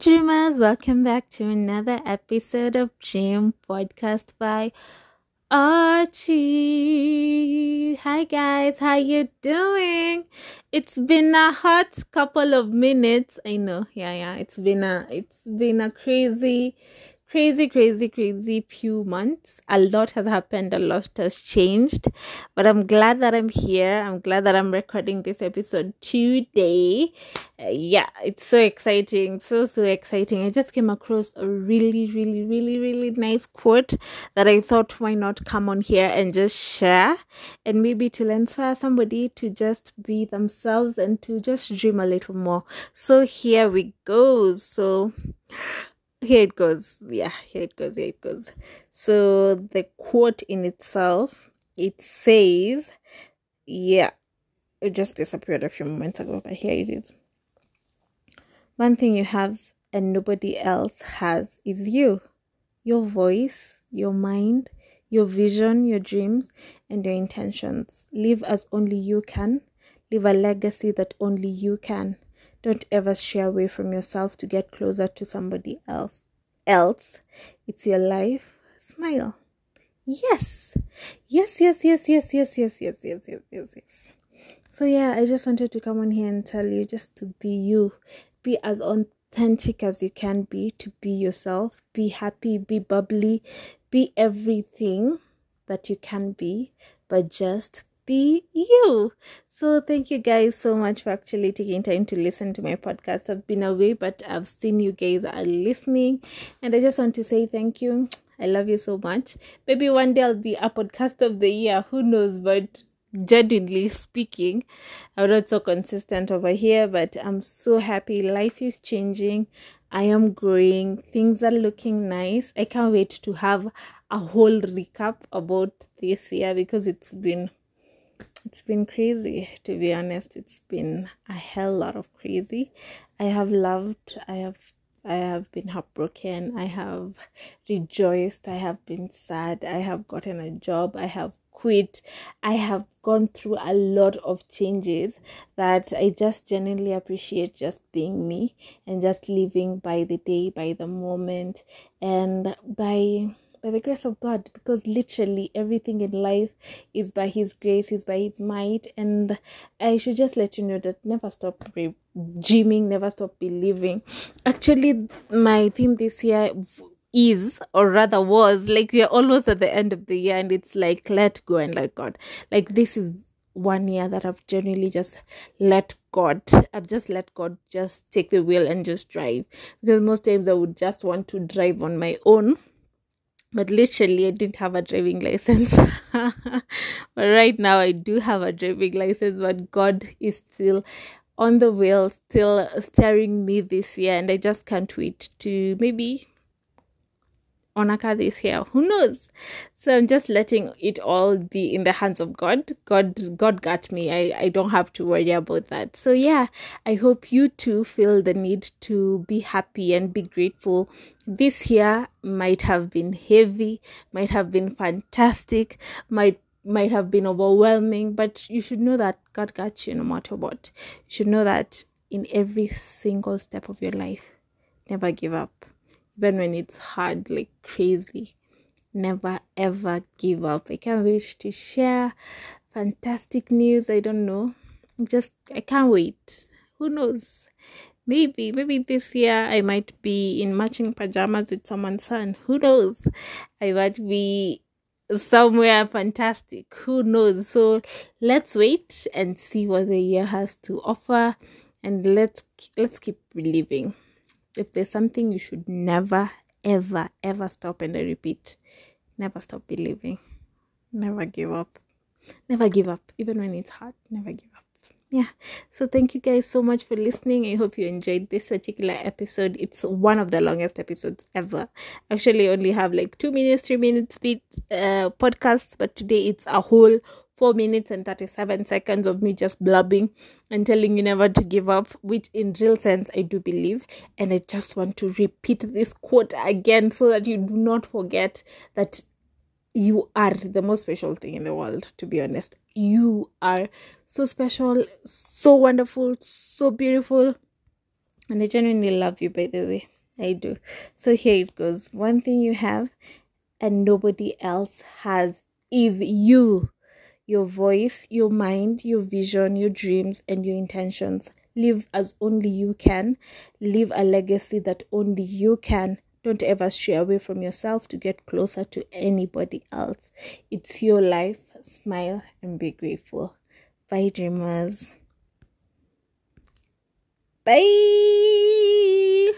dreamers, welcome back to another episode of Dream Podcast by Archie. Hi guys, how you doing? It's been a hot couple of minutes. I know, yeah, yeah. It's been a it's been a crazy crazy, crazy, crazy few months. A lot has happened, a lot has changed. But I'm glad that I'm here. I'm glad that I'm recording this episode today. Uh, yeah, it's so exciting. So, so exciting. I just came across a really, really, really, really nice quote that I thought why not come on here and just share and maybe to inspire somebody to just be themselves and to just dream a little more. So, here we go. So, here it goes. Yeah here it goes here it goes. So the quote in itself it says yeah it just disappeared a few moments ago but here it is. One thing you have and nobody else has is you. Your voice your mind your vision your dreams and your intentions. Live as only you can. Leave a legacy that only you can don't ever stray away from yourself to get closer to somebody else. Else, it's your life. Smile. Yes. Yes, yes, yes, yes, yes, yes, yes, yes, yes, yes, yes. So yeah, I just wanted to come on here and tell you just to be you. Be as authentic as you can be, to be yourself. Be happy, be bubbly, be everything that you can be, but just be you. So thank you guys so much for actually taking time to listen to my podcast. I've been away, but I've seen you guys are listening, and I just want to say thank you. I love you so much. Maybe one day I'll be a podcast of the year. Who knows? But genuinely speaking, I'm not so consistent over here, but I'm so happy. Life is changing. I am growing. Things are looking nice. I can't wait to have a whole recap about this year because it's been it's been crazy to be honest. It's been a hell lot of crazy. I have loved i have i have been heartbroken. I have rejoiced. I have been sad. I have gotten a job. I have quit. I have gone through a lot of changes that i just genuinely appreciate just being me and just living by the day by the moment. And by by the grace of God, because literally everything in life is by His grace, is by His might. And I should just let you know that never stop dreaming, never stop believing. Actually, my theme this year is or rather was like we are almost at the end of the year and it's like let go and let god like this is one year that i've genuinely just let god i've just let god just take the wheel and just drive because most times i would just want to drive on my own but literally i didn't have a driving license. But right now i do have a driving license but god is still on the wheel still steering me this year and i just can't wait to maybe on a car this year. Who knows? So i'm just letting it all be in the hands of god. God god got me. I i don't have to worry about that. So yeah i hope you too feel the need to be happy and be grateful. This year might have been heavy might have been fantastic might might have been overwhelming but you should know that god got you no matter what. You should know that in every single step of your life never give up even when it's hard, like crazy. Never ever give up. I can't wait to share fantastic news. I don't know. Just, I can't wait. Who knows? Maybe, maybe this year I might be in matching pajamas with someone's son. Who knows? I might be somewhere fantastic. Who knows? So let's wait and see what the year has to offer, and let's let's keep believing if there's something you should never, ever, ever stop, and I repeat, never stop believing, never give up, never give up, even when it's hard, never give up. Yeah, so thank you guys so much for listening. I hope you enjoyed this particular episode. It's one of the longest episodes ever. Actually, I only have like two minutes, three minutes speed uh, podcast, but today it's a whole 4 minutes and 37 seconds of me just blubbing and telling you never to give up, which in real sense I do believe. And I just want to repeat this quote again so that you do not forget that you are the most special thing in the world, to be honest. You are so special, so wonderful, so beautiful And I genuinely love you, by the way. I do. So here it goes. One thing you have and nobody else has is you. Your voice, your mind, your vision, your dreams, and your intentions. Live as only you can. Leave a legacy that only you can. Don't ever stray away from yourself to get closer to anybody else. It's your life. Smile and be grateful. Bye, dreamers. Bye.